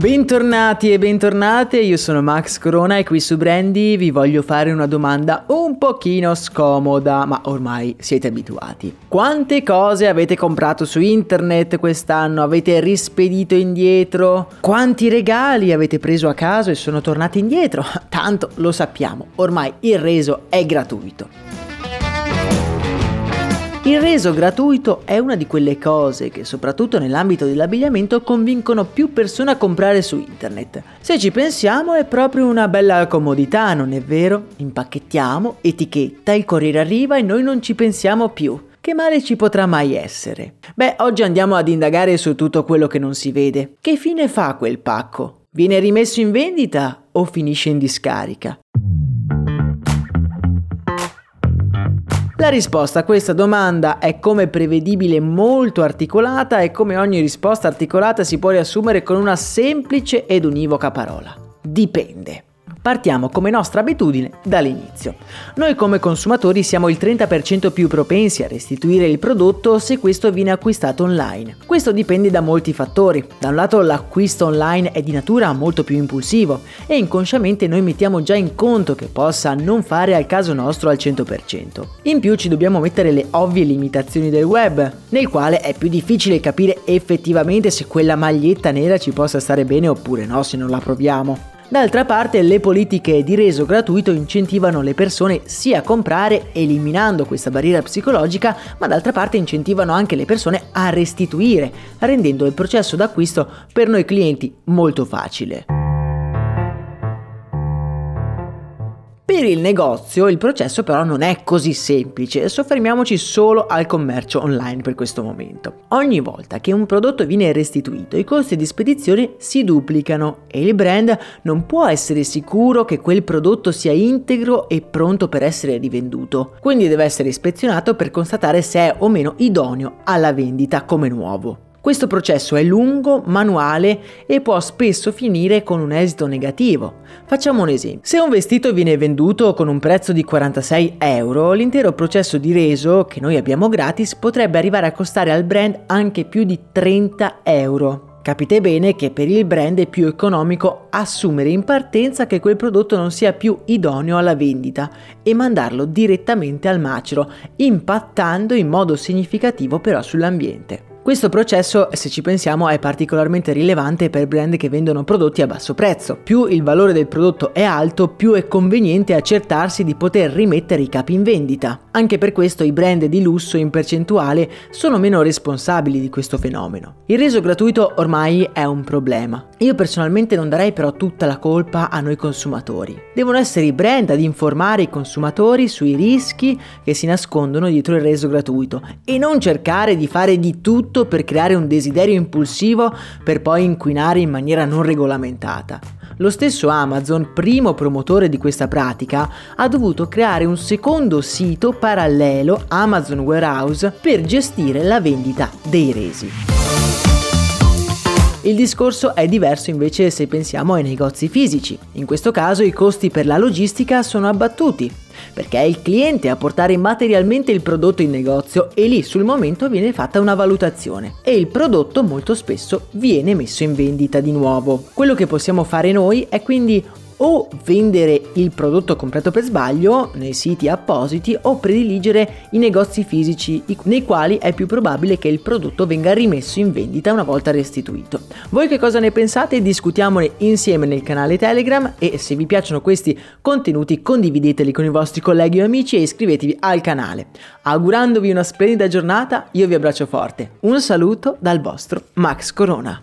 Bentornati e bentornate, io sono Max Corona e qui su Brandy vi voglio fare una domanda un pochino scomoda, ma ormai siete abituati. Quante cose avete comprato su internet quest'anno? Avete rispedito indietro? Quanti regali avete preso a caso e sono tornati indietro? Tanto lo sappiamo, ormai il reso è gratuito. Il reso gratuito è una di quelle cose che, soprattutto nell'ambito dell'abbigliamento, convincono più persone a comprare su internet. Se ci pensiamo è proprio una bella comodità, non è vero? Impacchettiamo, etichetta, il corriere arriva e noi non ci pensiamo più. Che male ci potrà mai essere? Beh, oggi andiamo ad indagare su tutto quello che non si vede. Che fine fa quel pacco? Viene rimesso in vendita o finisce in discarica? La risposta a questa domanda è come prevedibile molto articolata e come ogni risposta articolata si può riassumere con una semplice ed univoca parola. Dipende. Partiamo come nostra abitudine dall'inizio. Noi come consumatori siamo il 30% più propensi a restituire il prodotto se questo viene acquistato online. Questo dipende da molti fattori. Da un lato l'acquisto online è di natura molto più impulsivo e inconsciamente noi mettiamo già in conto che possa non fare al caso nostro al 100%. In più ci dobbiamo mettere le ovvie limitazioni del web, nel quale è più difficile capire effettivamente se quella maglietta nera ci possa stare bene oppure no se non la proviamo. D'altra parte le politiche di reso gratuito incentivano le persone sia a comprare eliminando questa barriera psicologica, ma d'altra parte incentivano anche le persone a restituire, rendendo il processo d'acquisto per noi clienti molto facile. Per il negozio il processo però non è così semplice, soffermiamoci solo al commercio online per questo momento. Ogni volta che un prodotto viene restituito i costi di spedizione si duplicano e il brand non può essere sicuro che quel prodotto sia integro e pronto per essere rivenduto, quindi deve essere ispezionato per constatare se è o meno idoneo alla vendita come nuovo. Questo processo è lungo, manuale e può spesso finire con un esito negativo. Facciamo un esempio. Se un vestito viene venduto con un prezzo di 46 euro, l'intero processo di reso che noi abbiamo gratis potrebbe arrivare a costare al brand anche più di 30 euro. Capite bene che per il brand è più economico assumere in partenza che quel prodotto non sia più idoneo alla vendita e mandarlo direttamente al macero, impattando in modo significativo però sull'ambiente. Questo processo, se ci pensiamo, è particolarmente rilevante per brand che vendono prodotti a basso prezzo. Più il valore del prodotto è alto, più è conveniente accertarsi di poter rimettere i capi in vendita. Anche per questo i brand di lusso in percentuale sono meno responsabili di questo fenomeno. Il reso gratuito ormai è un problema. Io personalmente non darei però tutta la colpa a noi consumatori. Devono essere i brand ad informare i consumatori sui rischi che si nascondono dietro il reso gratuito e non cercare di fare di tutto per creare un desiderio impulsivo per poi inquinare in maniera non regolamentata. Lo stesso Amazon, primo promotore di questa pratica, ha dovuto creare un secondo sito parallelo, Amazon Warehouse, per gestire la vendita dei resi. Il discorso è diverso invece se pensiamo ai negozi fisici. In questo caso i costi per la logistica sono abbattuti perché è il cliente a portare materialmente il prodotto in negozio e lì sul momento viene fatta una valutazione e il prodotto molto spesso viene messo in vendita di nuovo. Quello che possiamo fare noi è quindi o vendere il prodotto comprato per sbaglio nei siti appositi o prediligere i negozi fisici nei quali è più probabile che il prodotto venga rimesso in vendita una volta restituito. Voi che cosa ne pensate? Discutiamone insieme nel canale Telegram e se vi piacciono questi contenuti condivideteli con i vostri colleghi o amici e iscrivetevi al canale. Augurandovi una splendida giornata, io vi abbraccio forte. Un saluto dal vostro Max Corona.